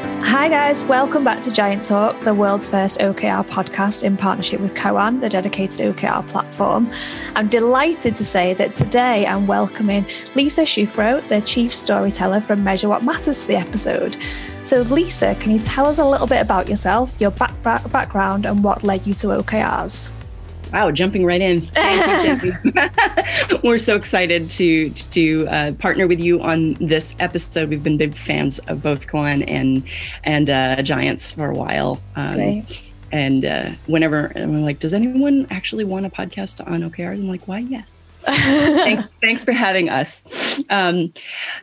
Hi, guys. Welcome back to Giant Talk, the world's first OKR podcast in partnership with Koan, the dedicated OKR platform. I'm delighted to say that today I'm welcoming Lisa Shufro, the chief storyteller from Measure What Matters, to the episode. So, Lisa, can you tell us a little bit about yourself, your back- background, and what led you to OKRs? Wow, jumping right in. We're so excited to to uh, partner with you on this episode. We've been big fans of both Koan and and uh, Giants for a while. Um, and uh, whenever I'm like, does anyone actually want a podcast on OKRs? I'm like, why? Yes thanks, thanks, for having us. Um,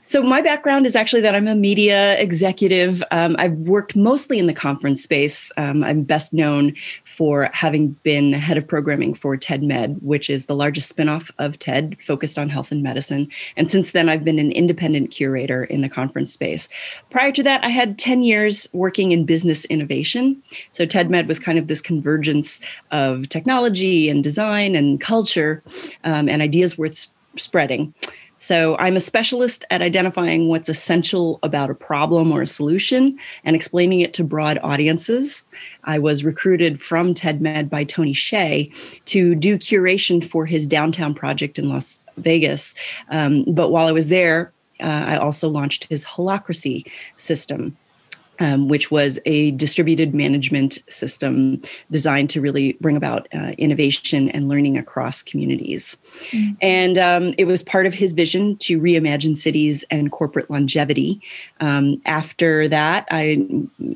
so, my background is actually that I'm a media executive. Um, I've worked mostly in the conference space. Um, I'm best known for having been the head of programming for TED Med, which is the largest spinoff of TED focused on health and medicine. And since then, I've been an independent curator in the conference space. Prior to that, I had 10 years working in business innovation. So, TED Med was kind of this convergence of technology and design and culture. Um, and I ideas worth spreading. So I'm a specialist at identifying what's essential about a problem or a solution and explaining it to broad audiences. I was recruited from TEDMed by Tony Hsieh to do curation for his downtown project in Las Vegas. Um, but while I was there, uh, I also launched his Holacracy system um, which was a distributed management system designed to really bring about uh, innovation and learning across communities. Mm-hmm. And um, it was part of his vision to reimagine cities and corporate longevity. Um, after that, I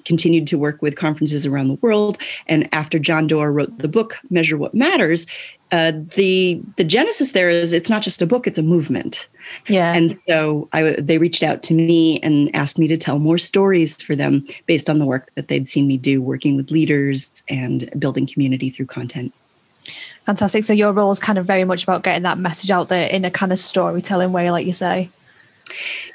continued to work with conferences around the world. And after John Doerr wrote the book, Measure What Matters, uh, the the genesis there is it's not just a book; it's a movement. Yeah. And so I they reached out to me and asked me to tell more stories for them based on the work that they'd seen me do, working with leaders and building community through content. Fantastic. So your role is kind of very much about getting that message out there in a kind of storytelling way, like you say.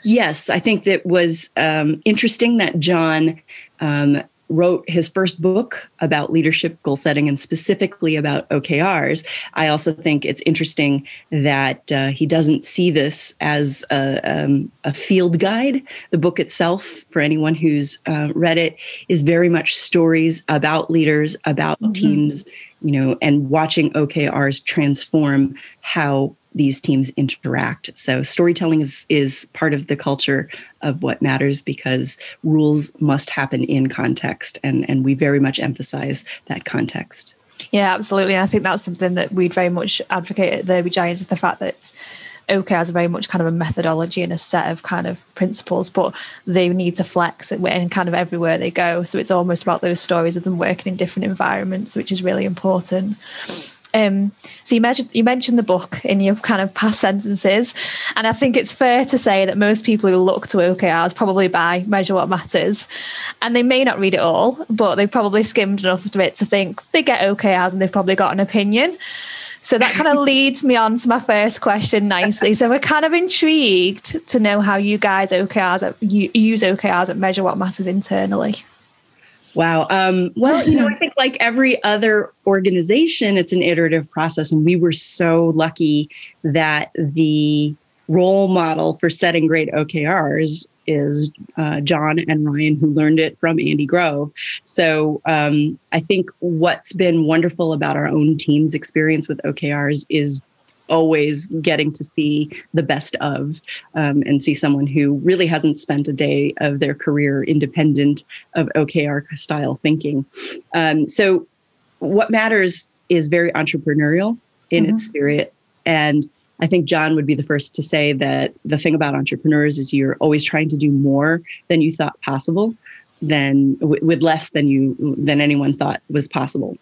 Yes, I think that was um, interesting that John um, wrote his first book about leadership goal setting and specifically about OKRs, I also think it's interesting that uh, he doesn't see this as a, um, a, field guide. The book itself, for anyone who's uh, read it, is very much stories about leaders, about mm-hmm. teams, you know, and watching OKRs transform how these teams interact. So storytelling is is part of the culture of what matters because rules must happen in context and and we very much emphasize that context. Yeah, absolutely. And I think that's something that we'd very much advocate at the Giants is the fact that it's OKRs are very much kind of a methodology and a set of kind of principles, but they need to flex in kind of everywhere they go. So it's almost about those stories of them working in different environments, which is really important. Um, so you mentioned you mentioned the book in your kind of past sentences, and I think it's fair to say that most people who look to OKRs probably buy Measure What Matters, and they may not read it all, but they've probably skimmed enough of it to think they get OKRs and they've probably got an opinion. So that kind of leads me on to my first question nicely. So we're kind of intrigued to know how you guys OKRs you use OKRs at Measure What Matters internally. Wow. Um, well, you know, I think like every other organization, it's an iterative process. And we were so lucky that the role model for setting great OKRs is uh, John and Ryan, who learned it from Andy Grove. So um, I think what's been wonderful about our own team's experience with OKRs is always getting to see the best of um, and see someone who really hasn't spent a day of their career independent of OKR style thinking. Um, so, what matters is very entrepreneurial in mm-hmm. its spirit. And I think John would be the first to say that the thing about entrepreneurs is you're always trying to do more than you thought possible than with less than you than anyone thought was possible.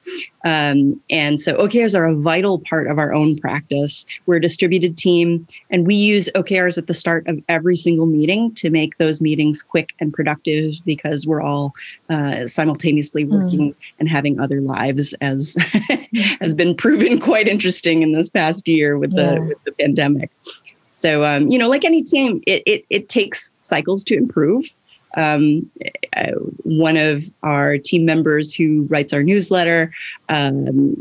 Um, and so OKRs are a vital part of our own practice. We're a distributed team, and we use OKRs at the start of every single meeting to make those meetings quick and productive because we're all uh, simultaneously hmm. working mm. and having other lives, as has been proven quite interesting in this past year with the with the pandemic. So um, you know, like any team, it, it it takes cycles to improve um, uh, one of our team members who writes our newsletter um,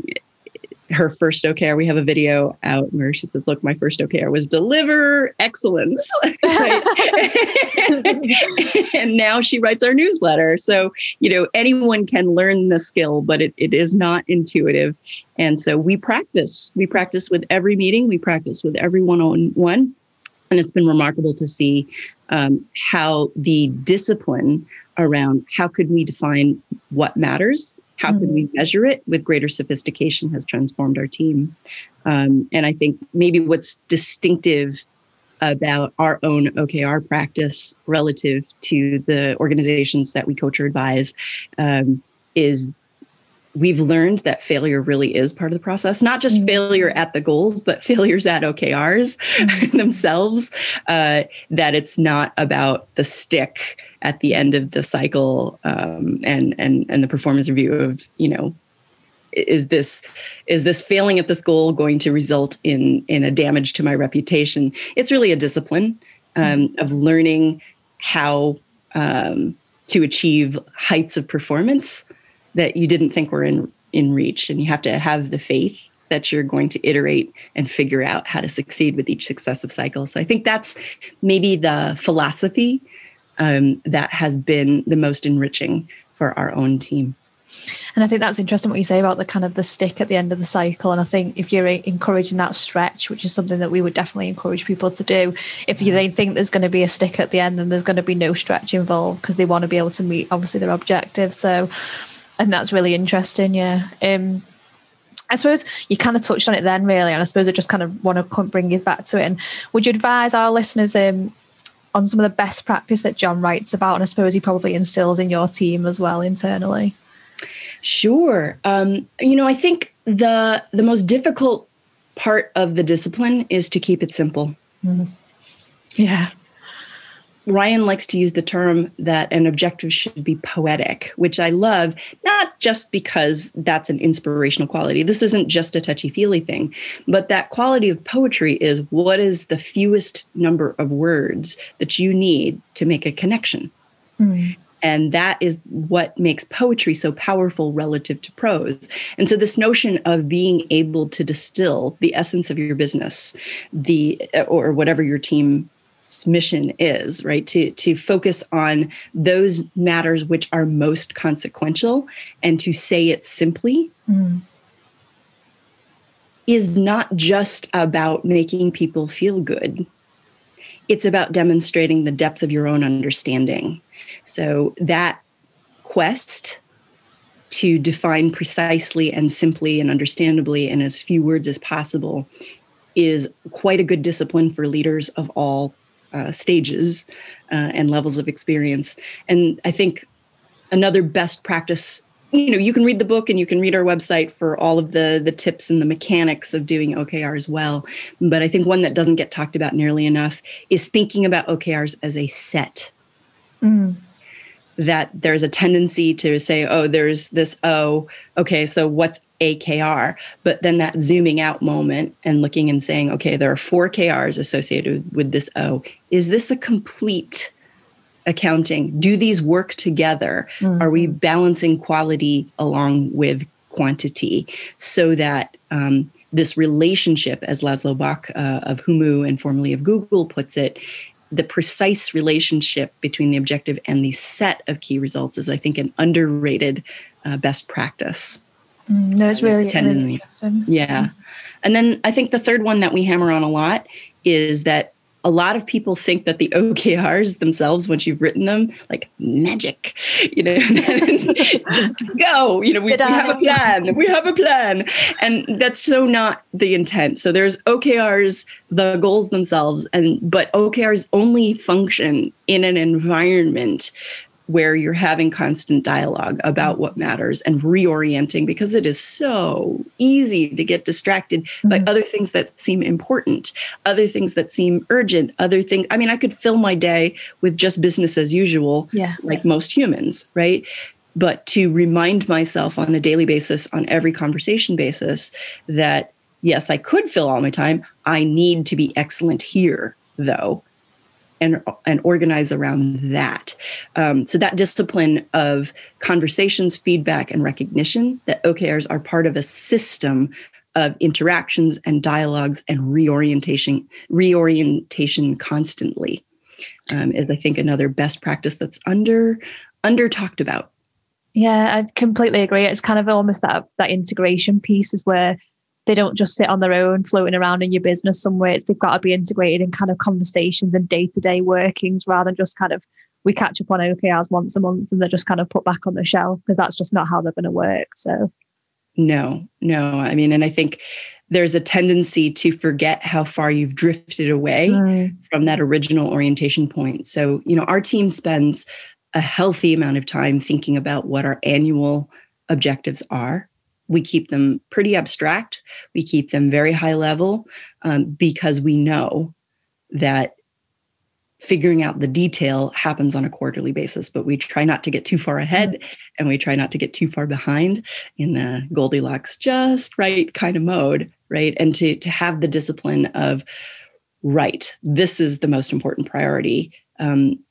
her first OKR. We have a video out where she says, "Look, my first OKR was deliver excellence," and now she writes our newsletter. So you know anyone can learn the skill, but it, it is not intuitive. And so we practice. We practice with every meeting. We practice with every one-on-one, and it's been remarkable to see um, how the discipline around how could we define what matters how mm-hmm. can we measure it with greater sophistication has transformed our team um, and i think maybe what's distinctive about our own okr practice relative to the organizations that we coach or advise um, is we've learned that failure really is part of the process not just mm-hmm. failure at the goals but failures at okrs mm-hmm. themselves uh, that it's not about the stick at the end of the cycle um, and and and the performance review of you know is this is this failing at this goal going to result in in a damage to my reputation it's really a discipline um, mm-hmm. of learning how um, to achieve heights of performance that you didn't think were in in reach and you have to have the faith that you're going to iterate and figure out how to succeed with each successive cycle so i think that's maybe the philosophy um, that has been the most enriching for our own team and I think that's interesting what you say about the kind of the stick at the end of the cycle. And I think if you're encouraging that stretch, which is something that we would definitely encourage people to do, if you they think there's going to be a stick at the end, then there's going to be no stretch involved because they want to be able to meet obviously their objective. So and that's really interesting. Yeah. Um, I suppose you kind of touched on it then, really, and I suppose I just kind of want to bring you back to it. And would you advise our listeners um, on some of the best practice that John writes about, and I suppose he probably instills in your team as well internally? Sure. Um, you know, I think the the most difficult part of the discipline is to keep it simple. Mm-hmm. Yeah. Ryan likes to use the term that an objective should be poetic, which I love, not just because that's an inspirational quality. This isn't just a touchy feely thing, but that quality of poetry is what is the fewest number of words that you need to make a connection. Mm. And that is what makes poetry so powerful relative to prose. And so, this notion of being able to distill the essence of your business, the or whatever your team mission is right? To to focus on those matters which are most consequential and to say it simply mm. is not just about making people feel good. It's about demonstrating the depth of your own understanding. So that quest to define precisely and simply and understandably in as few words as possible is quite a good discipline for leaders of all uh, stages uh, and levels of experience. And I think another best practice you know you can read the book and you can read our website for all of the the tips and the mechanics of doing okr as well. But i think one that doesn't get talked about nearly enough is thinking about okrs as a set. Mm. That there's a tendency to say, oh, there's this oh, okay, so what's AKR? But then that zooming out moment and looking and saying, okay, there are four KRs associated with this O. Is this a complete accounting? Do these work together? Mm-hmm. Are we balancing quality along with quantity so that um, this relationship, as Laszlo Bock uh, of Humu and formerly of Google puts it, the precise relationship between the objective and the set of key results is, I think, an underrated uh, best practice. Mm, no, it's really, really yeah. And then I think the third one that we hammer on a lot is that a lot of people think that the OKRs themselves, once you've written them, like magic, you know, just go, you know, we, we, have a plan, we have a plan. And that's so not the intent. So there's OKRs, the goals themselves, and but OKRs only function in an environment where you're having constant dialogue about what matters and reorienting because it is so easy to get distracted mm-hmm. by other things that seem important, other things that seem urgent, other things. I mean, I could fill my day with just business as usual, yeah. like most humans, right? But to remind myself on a daily basis, on every conversation basis, that yes, I could fill all my time. I need to be excellent here, though and and organize around that. Um, so that discipline of conversations, feedback, and recognition that OKRs are part of a system of interactions and dialogues and reorientation reorientation constantly um, is i think another best practice that's under under talked about yeah i completely agree it's kind of almost that that integration piece is where they don't just sit on their own floating around in your business somewhere it's, they've got to be integrated in kind of conversations and day-to-day workings rather than just kind of we catch up on okrs once a month and they're just kind of put back on the shelf because that's just not how they're going to work so no, no. I mean, and I think there's a tendency to forget how far you've drifted away mm. from that original orientation point. So, you know, our team spends a healthy amount of time thinking about what our annual objectives are. We keep them pretty abstract, we keep them very high level um, because we know that figuring out the detail happens on a quarterly basis, but we try not to get too far ahead mm-hmm. and we try not to get too far behind in the Goldilocks just right kind of mode, right? And to to have the discipline of right, this is the most important priority. Um,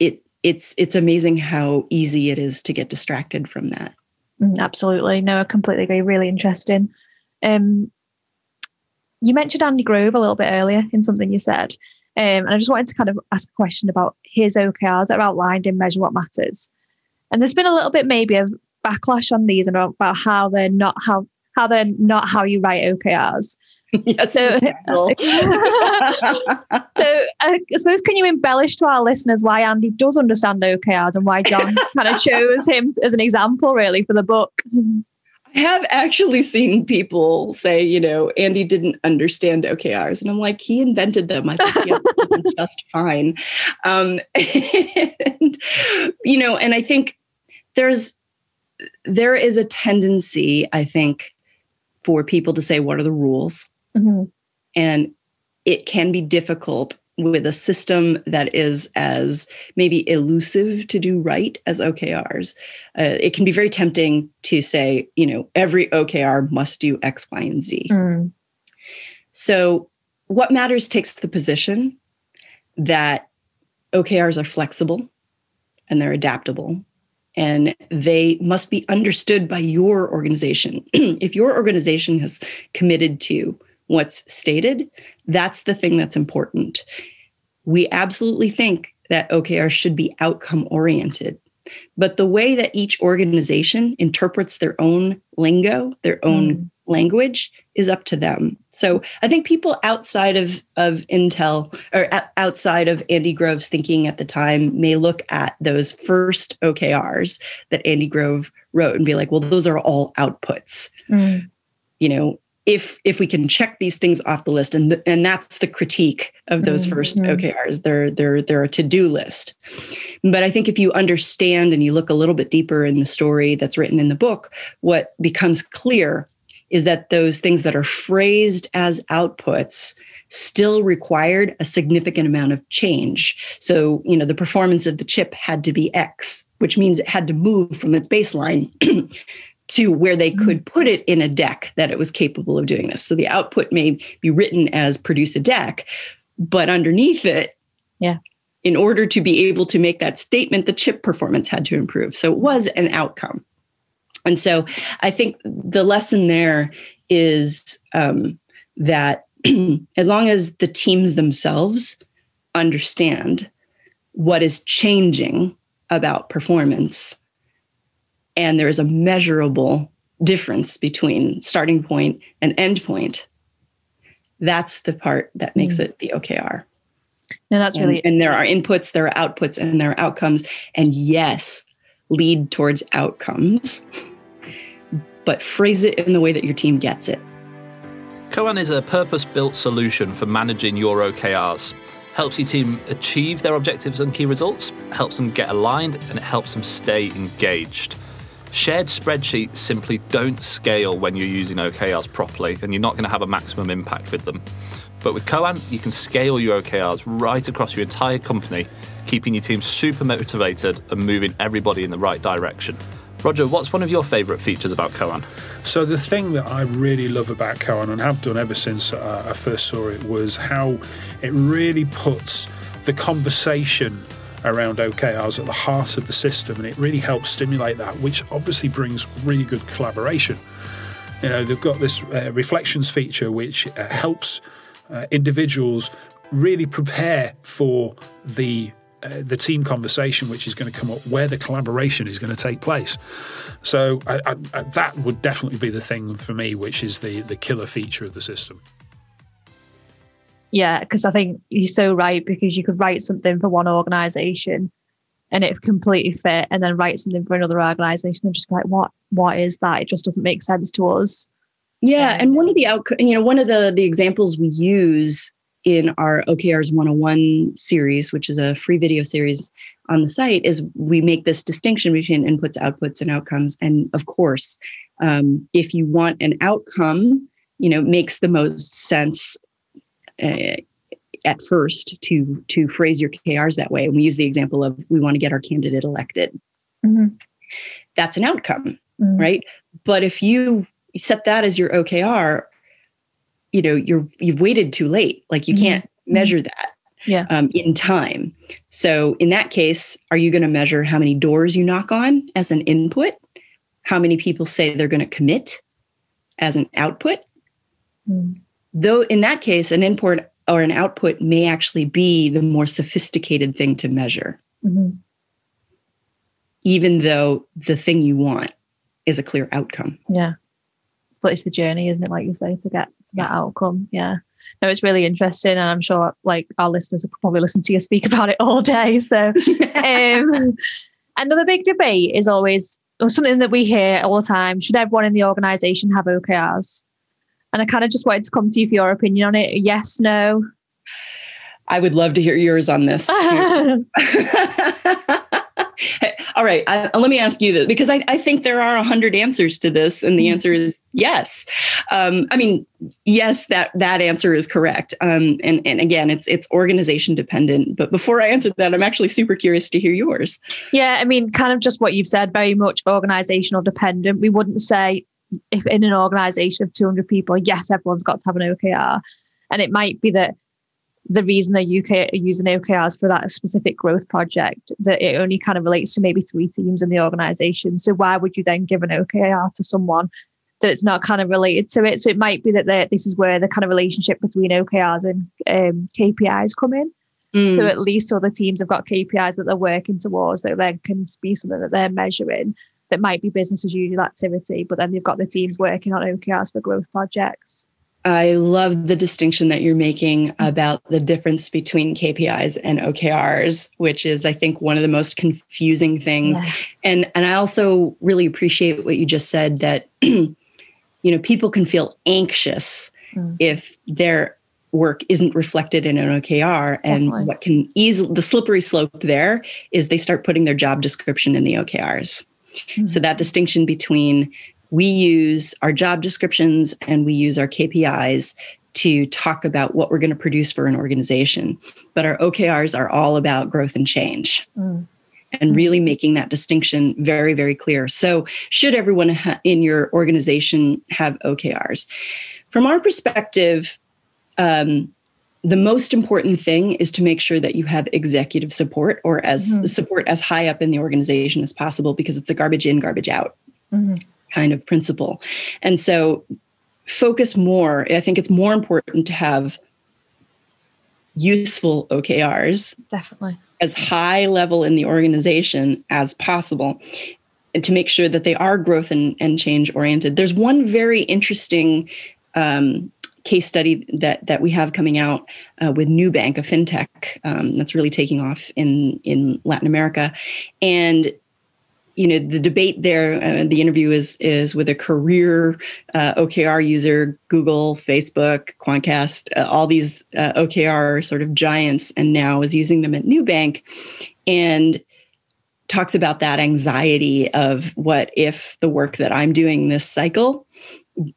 it it's it's amazing how easy it is to get distracted from that. Mm, absolutely, no, I completely agree. Really interesting. Um, you mentioned Andy Grove a little bit earlier in something you said. Um, and I just wanted to kind of ask a question about his OKRs that are outlined in Measure What Matters. And there's been a little bit maybe of backlash on these and about how they're not how how they're not how you write OKRs. Yes. So, so I suppose can you embellish to our listeners why Andy does understand OKRs and why John kind of chose him as an example really for the book? I have actually seen people say, you know, Andy didn't understand OKRs. And I'm like, he invented them. I think he just fine. Um, and, you know, and I think there's, there is a tendency, I think, for people to say, what are the rules? Mm-hmm. And it can be difficult with a system that is as maybe elusive to do right as OKRs. Uh, it can be very tempting to say, you know, every OKR must do X, Y, and Z. Mm. So, what matters takes the position that OKRs are flexible and they're adaptable and they must be understood by your organization. if your organization has committed to what's stated, that's the thing that's important. We absolutely think that OKR should be outcome oriented. But the way that each organization interprets their own lingo, their own mm. language, is up to them. So I think people outside of, of Intel or outside of Andy Grove's thinking at the time may look at those first OKRs that Andy Grove wrote and be like, well, those are all outputs. Mm. You know, if if we can check these things off the list and th- and that's the critique of those mm-hmm. first okrs they're they're they're a to-do list. But i think if you understand and you look a little bit deeper in the story that's written in the book what becomes clear is that those things that are phrased as outputs still required a significant amount of change. So you know the performance of the chip had to be x which means it had to move from its baseline to where they could mm-hmm. put it in a deck that it was capable of doing this. So the output may be written as produce a deck, but underneath it, yeah. In order to be able to make that statement, the chip performance had to improve. So it was an outcome. And so I think the lesson there is um, that as long as the teams themselves understand what is changing about performance, and there is a measurable difference between starting point and end point. That's the part that makes mm. it the okr no that's and, really and there are inputs there are outputs and there are outcomes. And yes lead towards outcomes. But phrase it in the way that your team gets it. Koan is a purpose-built solution for managing your okrs helps your team achieve their objectives and key results helps them get aligned and it helps them stay engaged Shared spreadsheets simply don't scale when you're using OKRs properly, and you're not going to have a maximum impact with them. But with Koan, you can scale your OKRs right across your entire company, keeping your team super motivated and moving everybody in the right direction. Roger, what's one of your favourite features about Koan? So the thing that I really love about Koan and have done ever since uh, I first saw it was how it really puts the conversation around OKRs at the heart of the system, and it really helps stimulate that, which obviously brings really good collaboration. You know, they've got this uh, reflections feature which uh, helps uh, individuals really prepare for the uh, the team conversation which is going to come up where the collaboration is going to take place so I, I, that would definitely be the thing for me which is the the killer feature of the system yeah because i think you're so right because you could write something for one organization and it completely fit and then write something for another organization and just be like what what is that? It just doesn't make sense to us. Yeah and one of the out you know one of the the examples we use in our OKRs 101 series, which is a free video series on the site, is we make this distinction between inputs, outputs, and outcomes. And of course, um, if you want an outcome, you know, makes the most sense uh, at first to to phrase your KRs that way. And we use the example of we want to get our candidate elected. Mm-hmm. That's an outcome, mm-hmm. right? But if you set that as your OKR, you know you're you've waited too late like you mm-hmm. can't mm-hmm. measure that yeah. um, in time so in that case are you going to measure how many doors you knock on as an input how many people say they're going to commit as an output mm. Though in that case an input or an output may actually be the more sophisticated thing to measure mm-hmm. even though the thing you want is a clear outcome yeah but it's the journey, isn't it? Like you say, to get to that outcome. Yeah. No, it's really interesting, and I'm sure like our listeners will probably listen to you speak about it all day. So, um, another big debate is always or something that we hear all the time: should everyone in the organisation have OKRs? And I kind of just wanted to come to you for your opinion on it. Yes, no. I would love to hear yours on this. All right. I, let me ask you this because I, I think there are a hundred answers to this, and the mm-hmm. answer is yes. Um, I mean, yes, that that answer is correct. Um, and and again, it's it's organization dependent. But before I answer that, I'm actually super curious to hear yours. Yeah, I mean, kind of just what you've said, very much organizational dependent. We wouldn't say if in an organization of 200 people, yes, everyone's got to have an OKR, and it might be that the reason that UK are using OKRs for that specific growth project, that it only kind of relates to maybe three teams in the organization. So why would you then give an OKR to someone that it's not kind of related to it? So it might be that this is where the kind of relationship between OKRs and um, KPIs come in. Mm. So at least other teams have got KPIs that they're working towards that then can be something that they're measuring that might be business as usual activity, but then they've got the teams working on OKRs for growth projects. I love the distinction that you're making about the difference between KPIs and OKRs, which is, I think, one of the most confusing things. Yeah. And and I also really appreciate what you just said that you know people can feel anxious mm. if their work isn't reflected in an OKR. And Definitely. what can easily the slippery slope there is they start putting their job description in the OKRs. Mm. So that distinction between we use our job descriptions and we use our KPIs to talk about what we're going to produce for an organization. But our OKRs are all about growth and change. Mm. And really making that distinction very, very clear. So, should everyone ha- in your organization have OKRs? From our perspective, um, the most important thing is to make sure that you have executive support or as mm-hmm. support as high up in the organization as possible because it's a garbage in, garbage out. Mm-hmm kind of principle. And so focus more. I think it's more important to have useful OKRs. Definitely. As high level in the organization as possible and to make sure that they are growth and, and change oriented. There's one very interesting um, case study that that we have coming out uh, with Nubank, a fintech um, that's really taking off in in Latin America, and you know the debate there uh, the interview is is with a career uh, okr user google facebook quantcast uh, all these uh, okr sort of giants and now is using them at nubank and talks about that anxiety of what if the work that i'm doing this cycle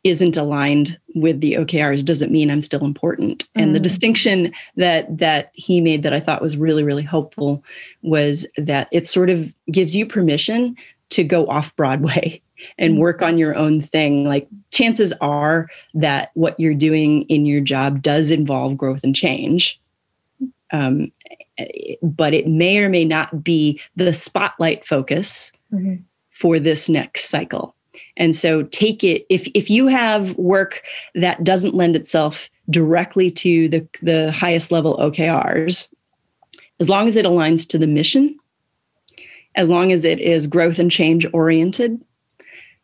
isn't aligned with the OKRs doesn't mean I'm still important. Mm. And the mm. distinction that that he made that I thought was really really helpful was that it sort of gives you permission to go off Broadway and mm. work on your own thing. Like chances are that what you're doing in your job does involve growth and change. Um, but it may or may not be the spotlight focus mm-hmm. for this next cycle And so take it if if you have work that doesn't lend itself directly to the the highest level OKRs, as long as it aligns to the mission, as long as it is growth and change oriented,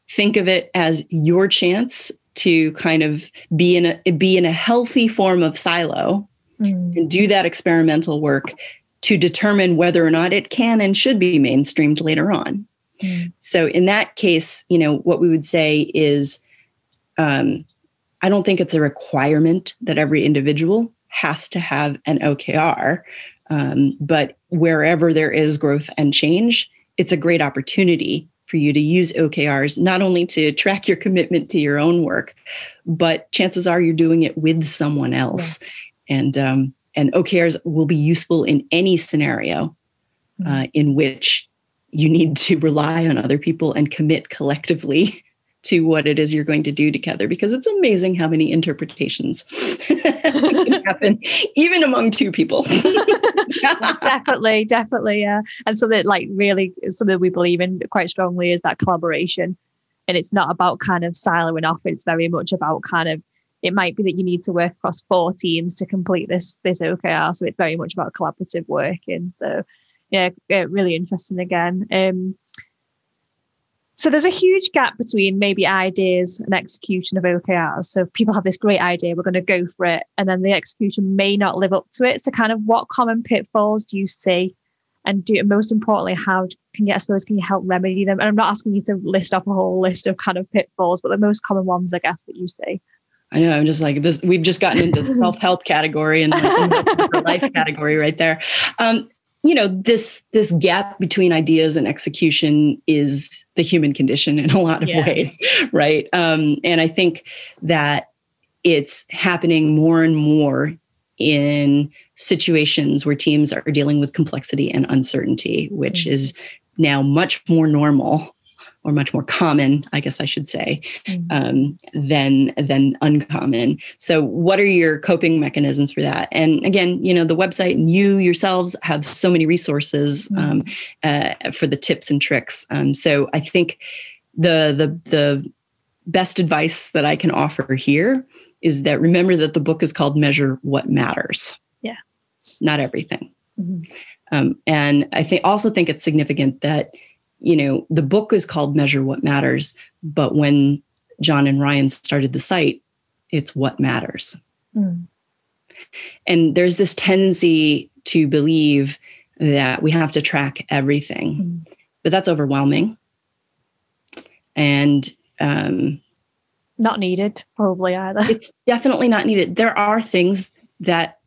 think of it as your chance to kind of be in a be in a healthy form of silo mm. and do that experimental work to determine whether or not it can and should be mainstreamed later on. Mm. So in that case, you know, what we would say is um, I don't think it's a requirement that every individual has to have an OKR. Um, but wherever there is growth and change, it's a great opportunity for you to use OKRs, not only to track your commitment to your own work, but chances are you're doing it with someone else. Yeah. And um, and OKRs will be useful in any scenario mm-hmm. uh, in which you need to rely on other people and commit collectively to what it is you're going to do together because it's amazing how many interpretations can happen even among two people. Definitely definitely yeah. And so that like really something we believe in quite strongly is that collaboration. And it's not about kind of siloing off it's very much about kind of it might be that you need to work across four teams to complete this this okr so it's very much about collaborative work and so yeah really interesting again um so there's a huge gap between maybe ideas and execution of OKRs. So people have this great idea, we're going to go for it, and then the execution may not live up to it. So kind of what common pitfalls do you see? And do most importantly, how can you, I suppose, can you help remedy them? And I'm not asking you to list off a whole list of kind of pitfalls, but the most common ones, I guess, that you see. I know. I'm just like this. We've just gotten into the self help category and the life category right there. Um, you know this this gap between ideas and execution is the human condition in a lot of yeah. ways right um, and i think that it's happening more and more in situations where teams are dealing with complexity and uncertainty which mm-hmm. is now much more normal or much more common, I guess I should say, mm-hmm. um, than than uncommon. So, what are your coping mechanisms for that? And again, you know, the website and you yourselves have so many resources mm-hmm. um, uh, for the tips and tricks. Um, so, I think the the the best advice that I can offer here is that remember that the book is called Measure What Matters. Yeah, not everything. Mm-hmm. Um, and I think also think it's significant that you know, the book is called Measure What Matters, but when John and Ryan started the site, it's what matters. Mm. And there's this tendency to believe that we have to track everything, mm. but that's overwhelming. And um, not needed, probably either. It's definitely not needed. There are things that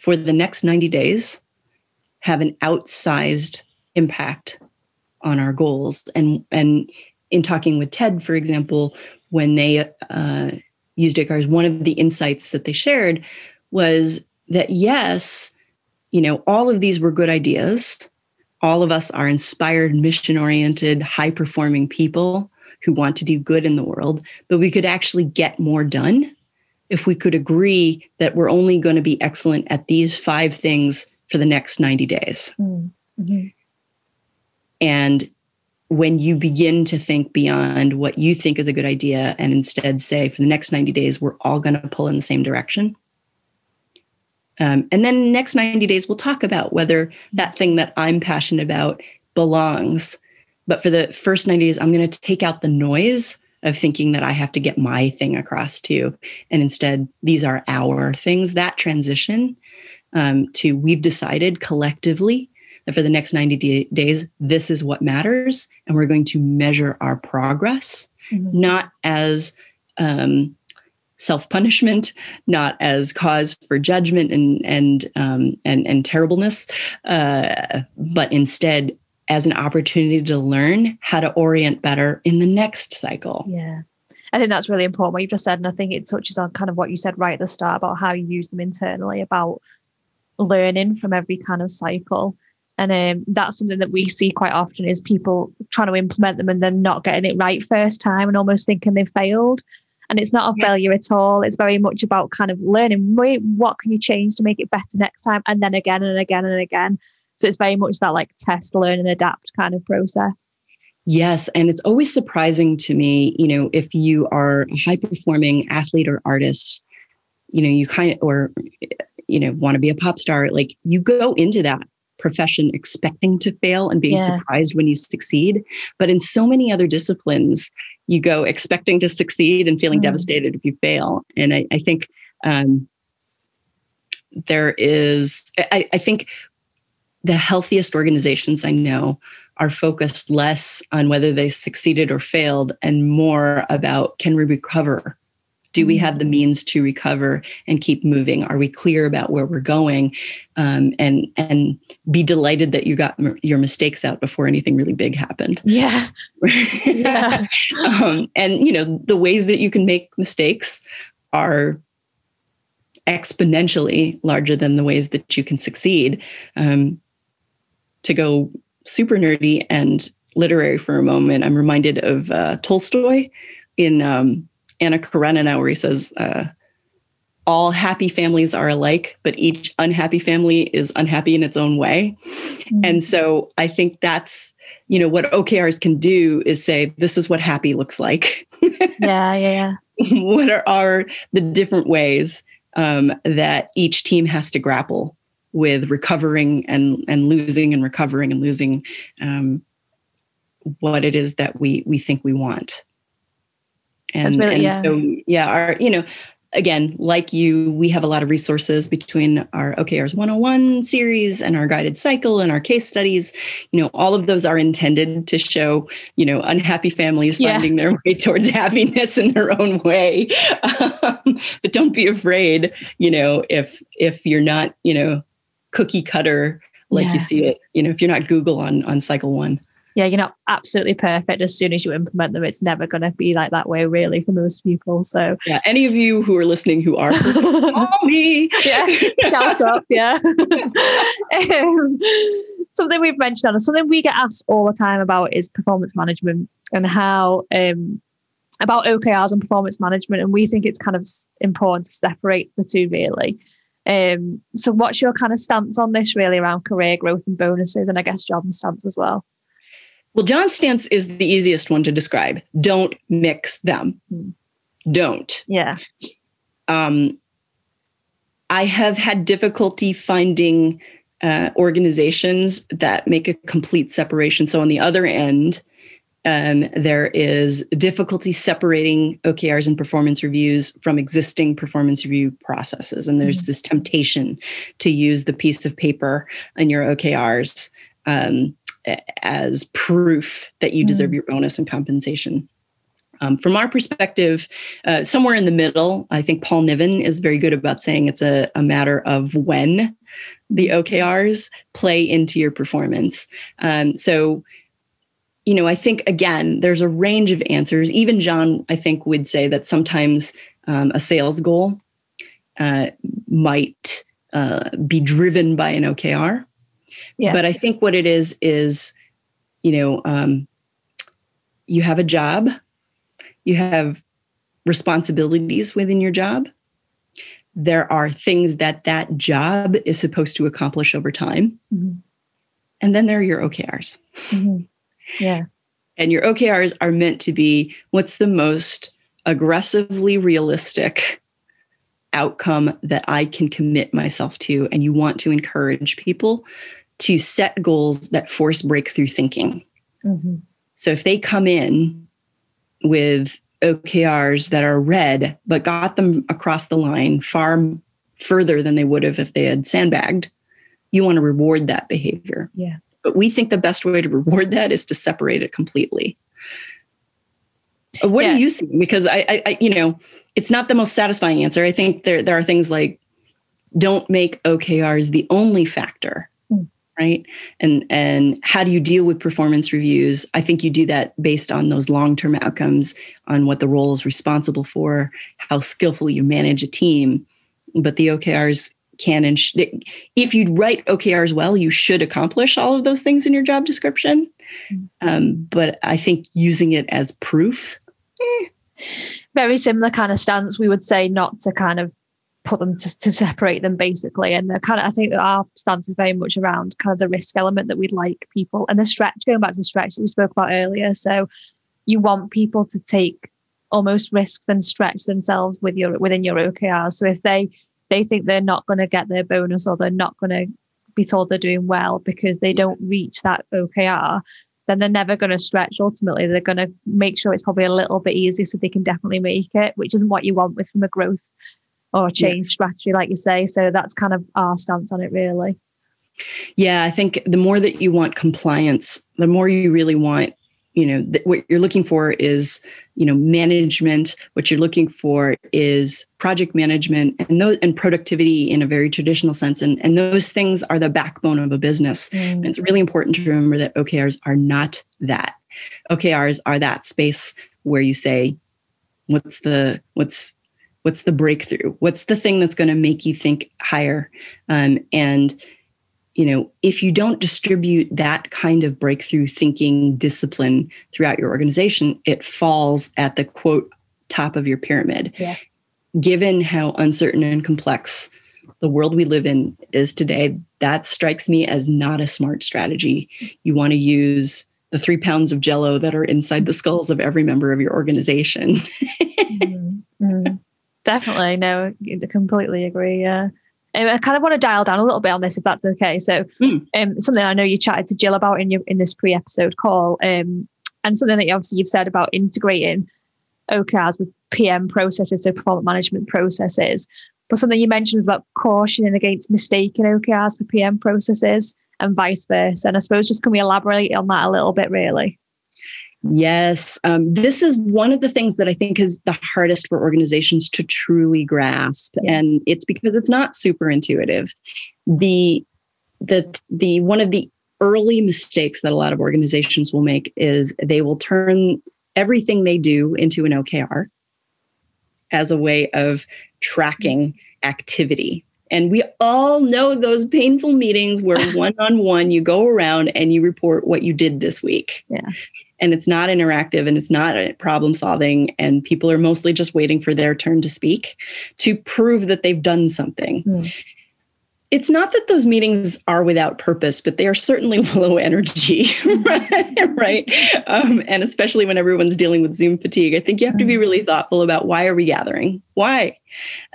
for the next 90 days have an outsized impact on our goals. And and in talking with TED, for example, when they uh, used OKRs, one of the insights that they shared was that yes, you know, all of these were good ideas. All of us are inspired, mission oriented, high performing people who want to do good in the world, but we could actually get more done if we could agree that we're only going to be excellent at these five things for the next 90 days. Mm-hmm. And when you begin to think beyond what you think is a good idea and instead say, for the next 90 days, we're all going to pull in the same direction. Um, and then next 90 days, we'll talk about whether that thing that I'm passionate about belongs. But for the first 90 days, I'm going to take out the noise of thinking that I have to get my thing across too. And instead, these are our things. That transition um, to we've decided collectively that for the next 90 d- days, this is what matters. And we're going to measure our progress, mm-hmm. not as um, self punishment, not as cause for judgment and, and, um, and, and terribleness, uh, but instead as an opportunity to learn how to orient better in the next cycle. Yeah. I think that's really important what you've just said. And I think it touches on kind of what you said right at the start about how you use them internally, about learning from every kind of cycle. And um, that's something that we see quite often is people trying to implement them and then not getting it right first time and almost thinking they've failed. And it's not a yes. failure at all. It's very much about kind of learning wait, what can you change to make it better next time? And then again and again and again. So it's very much that like test, learn, and adapt kind of process. Yes. And it's always surprising to me, you know, if you are a high performing athlete or artist, you know, you kind of, or, you know, want to be a pop star, like you go into that profession expecting to fail and being yeah. surprised when you succeed. But in so many other disciplines, you go expecting to succeed and feeling mm. devastated if you fail. And I, I think um, there is, I, I think the healthiest organizations I know are focused less on whether they succeeded or failed and more about can we recover? Do we have the mm-hmm. means to recover and keep moving? Are we clear about where we're going? Um, and and be delighted that you got m- your mistakes out before anything really big happened. Yeah. yeah. um, and you know the ways that you can make mistakes are exponentially larger than the ways that you can succeed. Um, to go super nerdy and literary for a moment, I'm reminded of uh, Tolstoy in um, Anna Karenina, where he says, uh, all happy families are alike, but each unhappy family is unhappy in its own way. Mm-hmm. And so I think that's, you know, what OKRs can do is say, this is what happy looks like. yeah, yeah, yeah. what are, are the different ways um, that each team has to grapple with recovering and and losing and recovering and losing um, what it is that we we think we want. And, really, and yeah. so yeah, our you know again, like you, we have a lot of resources between our OKRs 101 series and our guided cycle and our case studies. You know, all of those are intended to show, you know, unhappy families yeah. finding their way towards happiness in their own way. Um, but don't be afraid, you know, if if you're not, you know, cookie cutter like yeah. you see it you know if you're not google on on cycle one yeah you're not absolutely perfect. As soon as you implement them it's never going to be like that way really for most people so. Yeah any of you who are listening who are me. Yeah shout up yeah. Um, something we've mentioned on something we get asked all the time about is performance management and how um about OKRs and performance management and we think it's kind of important to separate the two really. Um, so what's your kind of stance on this really around career growth and bonuses and I guess job and stance as well? Well, John's stance is the easiest one to describe. Don't mix them. Don't. Yeah. Um, I have had difficulty finding uh, organizations that make a complete separation. So on the other end, um, there is difficulty separating OKRs and performance reviews from existing performance review processes. And there's mm-hmm. this temptation to use the piece of paper in your OKRs um, as proof that you deserve mm-hmm. your bonus and compensation. Um, from our perspective, uh, somewhere in the middle, I think Paul Niven is very good about saying it's a, a matter of when the. OKRs play into your performance. Um, so you know, I think again, there's a range of answers. Even John, I think, would say that sometimes um, a sales goal uh, might uh, be driven by an OKR. Yeah. But I think what it is is, you know, um, you have a job, you have responsibilities within your job. There are things that that job is supposed to accomplish over time. Mm-hmm. And then there are your OKRs. Mm-hmm. Yeah. And your OKRs are meant to be what's the most aggressively realistic outcome that I can commit myself to. And you want to encourage people to set goals that force breakthrough thinking. Mm-hmm. So if they come in with OKRs that are red, but got them across the line far further than they would have if they had sandbagged, you want to reward that behavior. Yeah. But we think the best way to reward that is to separate it completely. What yeah. do you see? Because I, I, I, you know, it's not the most satisfying answer. I think there there are things like don't make OKRs the only factor. Right? And and how do you deal with performance reviews? I think you do that based on those long term outcomes, on what the role is responsible for, how skillfully you manage a team. But the OKRs can and sh- if you write OKRs well, you should accomplish all of those things in your job description. Mm-hmm. Um, but I think using it as proof. Eh. Very similar kind of stance. We would say not to kind of put them to, to separate them basically. And kind of I think our stance is very much around kind of the risk element that we'd like people and the stretch, going back to the stretch that we spoke about earlier. So you want people to take almost risks and stretch themselves with your within your OKRs. So if they they think they're not going to get their bonus or they're not going to be told they're doing well because they don't reach that OKR, then they're never going to stretch. Ultimately, they're going to make sure it's probably a little bit easier so they can definitely make it, which isn't what you want with from a growth or change yeah. strategy, like you say. So that's kind of our stance on it, really. Yeah, I think the more that you want compliance, the more you really want you know th- what you're looking for is you know management what you're looking for is project management and those and productivity in a very traditional sense and and those things are the backbone of a business mm. and it's really important to remember that okrs are not that okrs are that space where you say what's the what's what's the breakthrough what's the thing that's going to make you think higher um, and you know, if you don't distribute that kind of breakthrough thinking discipline throughout your organization, it falls at the quote top of your pyramid. Yeah. Given how uncertain and complex the world we live in is today, that strikes me as not a smart strategy. You want to use the three pounds of jello that are inside the skulls of every member of your organization. mm-hmm. Mm-hmm. Definitely. No, I completely agree. Yeah. Um, I kind of want to dial down a little bit on this, if that's okay. So, mm. um, something I know you chatted to Jill about in your in this pre-episode call, um, and something that you obviously you've said about integrating OKRs with PM processes, so performance management processes. But something you mentioned was about cautioning against mistaking OKRs for PM processes and vice versa. And I suppose just can we elaborate on that a little bit, really? Yes. Um, this is one of the things that I think is the hardest for organizations to truly grasp. And it's because it's not super intuitive. The the the one of the early mistakes that a lot of organizations will make is they will turn everything they do into an OKR as a way of tracking activity. And we all know those painful meetings where one on one you go around and you report what you did this week. Yeah and it's not interactive and it's not problem solving and people are mostly just waiting for their turn to speak to prove that they've done something mm. It's not that those meetings are without purpose but they are certainly low energy right um, and especially when everyone's dealing with zoom fatigue i think you have to be hmm. really thoughtful about why are we gathering why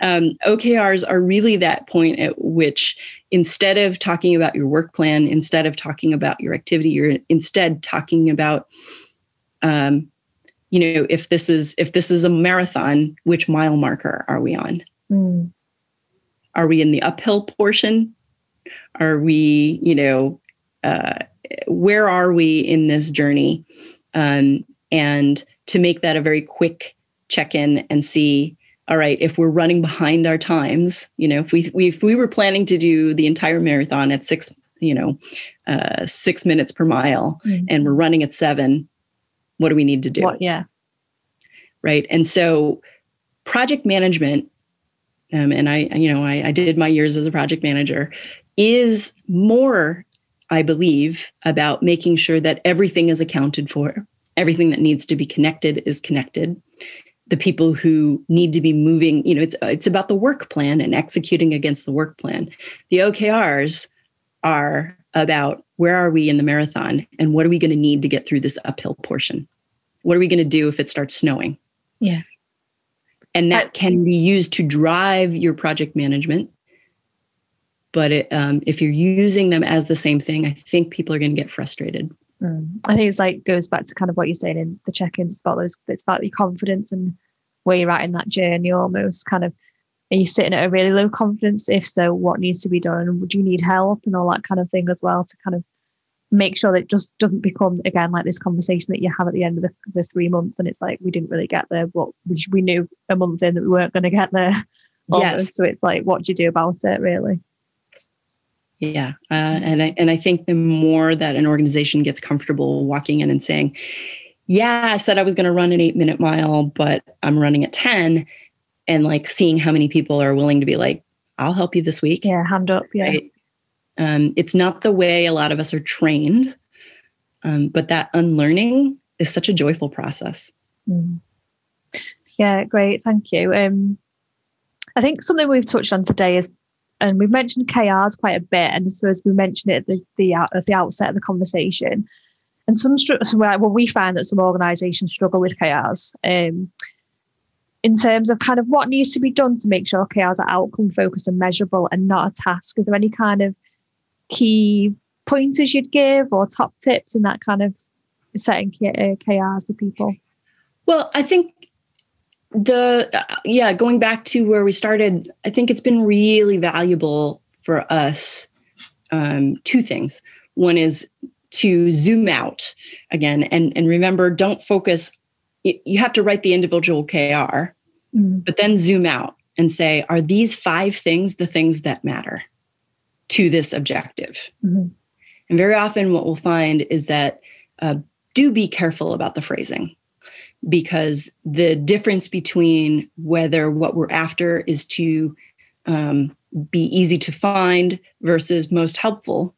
um, okrs are really that point at which instead of talking about your work plan, instead of talking about your activity, you're instead talking about, um, you know, if this is if this is a marathon, which mile marker are we on? Mm. Are we in the uphill portion? Are we, you know, uh, where are we in this journey? Um, and to make that a very quick check in and see all right, if we're running behind our times, you know, if we, we if we were planning to do the entire marathon at six, you know, uh, six minutes per mile, mm-hmm. and we're running at seven, what do we need to do? Yeah. Right. And so project management, um, and I, you know, I, I did my years as a project manager, is more, I believe, about making sure that everything is accounted for, everything that needs to be connected is connected. The people who need to be moving you know it's it's about the work plan and executing against the work plan. The okrs are about where are we in the marathon and what are we going to need to get through this uphill portion? What are we going to do if it starts snowing? Yeah and that can be used to drive your project management but it, um, if you're using them as the same thing i think people are going to get frustrated Mm. I think it's like goes back to kind of what you're saying in the check-ins. It's about those. It's about your confidence and where you're at in that journey. Almost kind of, are you sitting at a really low confidence? If so, what needs to be done? Would you need help and all that kind of thing as well to kind of make sure that it just doesn't become again like this conversation that you have at the end of the, the three months and it's like we didn't really get there, but we, we knew a month in that we weren't going to get there. Yes. So it's like, what do you do about it, really? Yeah, uh, and I and I think the more that an organization gets comfortable walking in and saying, "Yeah, I said I was going to run an eight minute mile, but I'm running at ten," and like seeing how many people are willing to be like, "I'll help you this week." Yeah, hand up. Yeah, right? Um, it's not the way a lot of us are trained, um, but that unlearning is such a joyful process. Mm. Yeah, great. Thank you. Um, I think something we've touched on today is, and we've mentioned KRs quite a bit, and I suppose we mentioned it at the, the at the outset of the conversation. And some, well, we find that some organisations struggle with KRs um, in terms of kind of what needs to be done to make sure KRs are outcome focused and measurable and not a task. Is there any kind of key pointers you'd give or top tips in that kind of setting KRs for people? Well, I think the yeah going back to where we started i think it's been really valuable for us um, two things one is to zoom out again and and remember don't focus you have to write the individual kr mm-hmm. but then zoom out and say are these five things the things that matter to this objective mm-hmm. and very often what we'll find is that uh, do be careful about the phrasing because the difference between whether what we're after is to um, be easy to find versus most helpful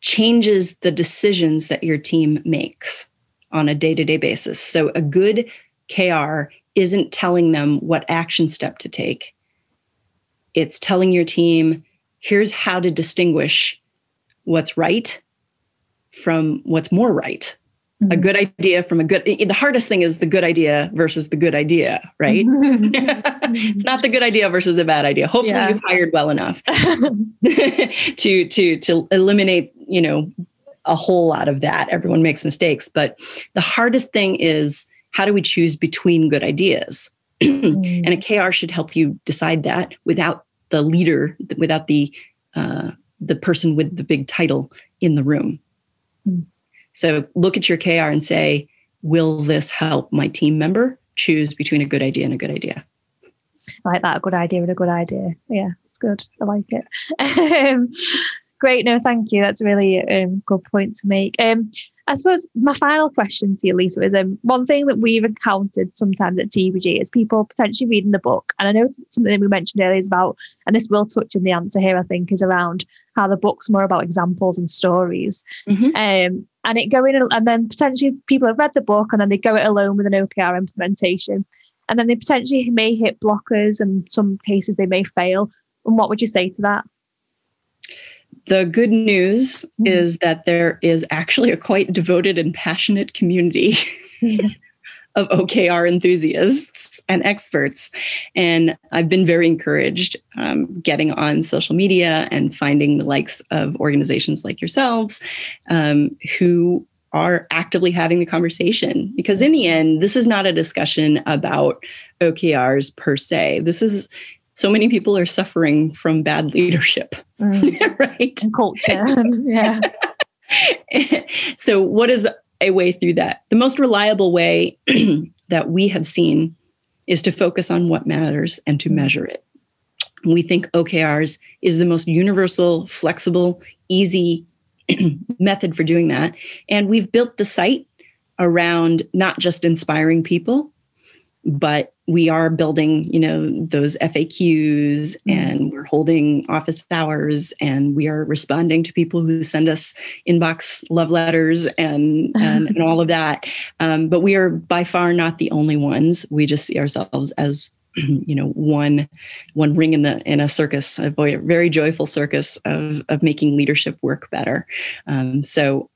changes the decisions that your team makes on a day to day basis. So, a good KR isn't telling them what action step to take, it's telling your team, here's how to distinguish what's right from what's more right. A mm-hmm. good idea from a good the hardest thing is the good idea versus the good idea right? It's not the good idea versus the bad idea. Hopefully yeah. you've hired well enough to to to eliminate you know a whole lot of that. Everyone makes mistakes but the hardest thing is how do we choose between good ideas? Mm. and a kr should help you decide that without the leader without the uh, the person with the big title in the room mm. So look at your KR and say, will this help my team member choose between a good idea and a good idea? I like that. A good idea and a good idea. Yeah, it's good. I like it. um, great. No, thank you. That's a really um, good point to make. Um, I suppose my final question to you, Lisa, is um, one thing that we've encountered sometimes at TBG is people potentially reading the book. And I know something that we mentioned earlier is about, and this will touch in the answer here, I think, is around how the book's more about examples and stories. Mm-hmm. Um, and it going and then potentially people have read the book and then they go it alone with an OKR implementation. And then they potentially may hit blockers and some cases they may fail. And what would you say to that? The good news mm-hmm. is that there is actually a quite devoted and passionate community of OKR enthusiasts and experts. And I've been very encouraged um, getting on social media and finding the likes of organizations like yourselves um, who are actively having the conversation. Because in the end, this is not a discussion about OKRs per se. This is so many people are suffering from bad leadership, mm. right? And culture. yeah. so, what is a way through that? The most reliable way that we have seen is to focus on what matters and to measure it. We think OKRs is the most universal, flexible, easy method for doing that. And we've built the site around not just inspiring people, but we are building you know those faqs mm-hmm. and we're holding office hours and we are responding to people who send us inbox love letters and and, and all of that. Um, but we are by far not the only ones. We just see ourselves as you know one one ring in the in a circus a very joyful circus of of making leadership work better. Um, so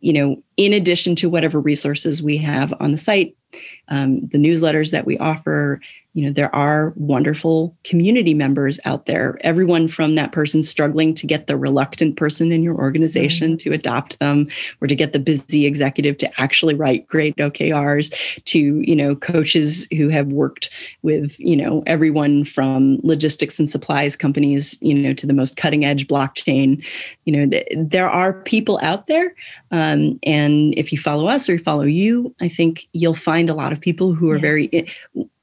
you know in addition to whatever resources we have on the site um, the newsletters that we offer you know there are wonderful community members out there everyone from that person struggling to get the reluctant person in your organization mm-hmm. to adopt them or to get the busy executive to actually write great okrs to you know coaches who have worked with you know everyone from logistics and supplies companies you know to the most cutting edge blockchain you know th- there are people out there um, and if you follow us or you follow you i think you'll find a lot of people who are yeah. very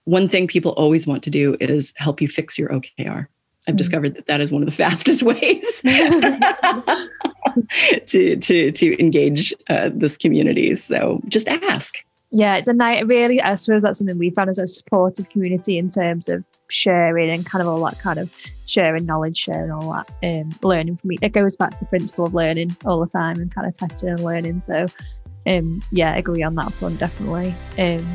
one thing people always want to do is help you fix your OKR. I've mm-hmm. discovered that that is one of the fastest ways to to to engage uh, this community. So just ask. Yeah, it's a night. Really, I suppose that's something we found as a supportive community in terms of sharing and kind of all that kind of sharing knowledge, sharing all that, um, learning from me. It goes back to the principle of learning all the time and kind of testing and learning. So, um, yeah, agree on that front definitely. Um,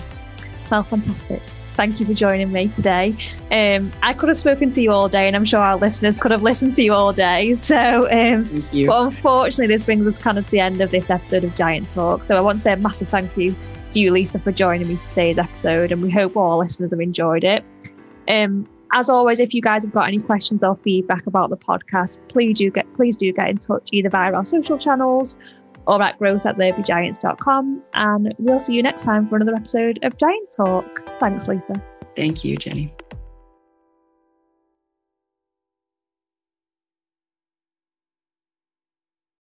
well, fantastic. Thank you for joining me today. Um, I could have spoken to you all day, and I'm sure our listeners could have listened to you all day. So, um, but unfortunately, this brings us kind of to the end of this episode of Giant Talk. So, I want to say a massive thank you to you, Lisa, for joining me for today's episode, and we hope all our listeners have enjoyed it. Um, as always, if you guys have got any questions or feedback about the podcast, please do get please do get in touch either via our social channels at growth at thebygiants.com. And we'll see you next time for another episode of Giant Talk. Thanks, Lisa. Thank you, Jenny.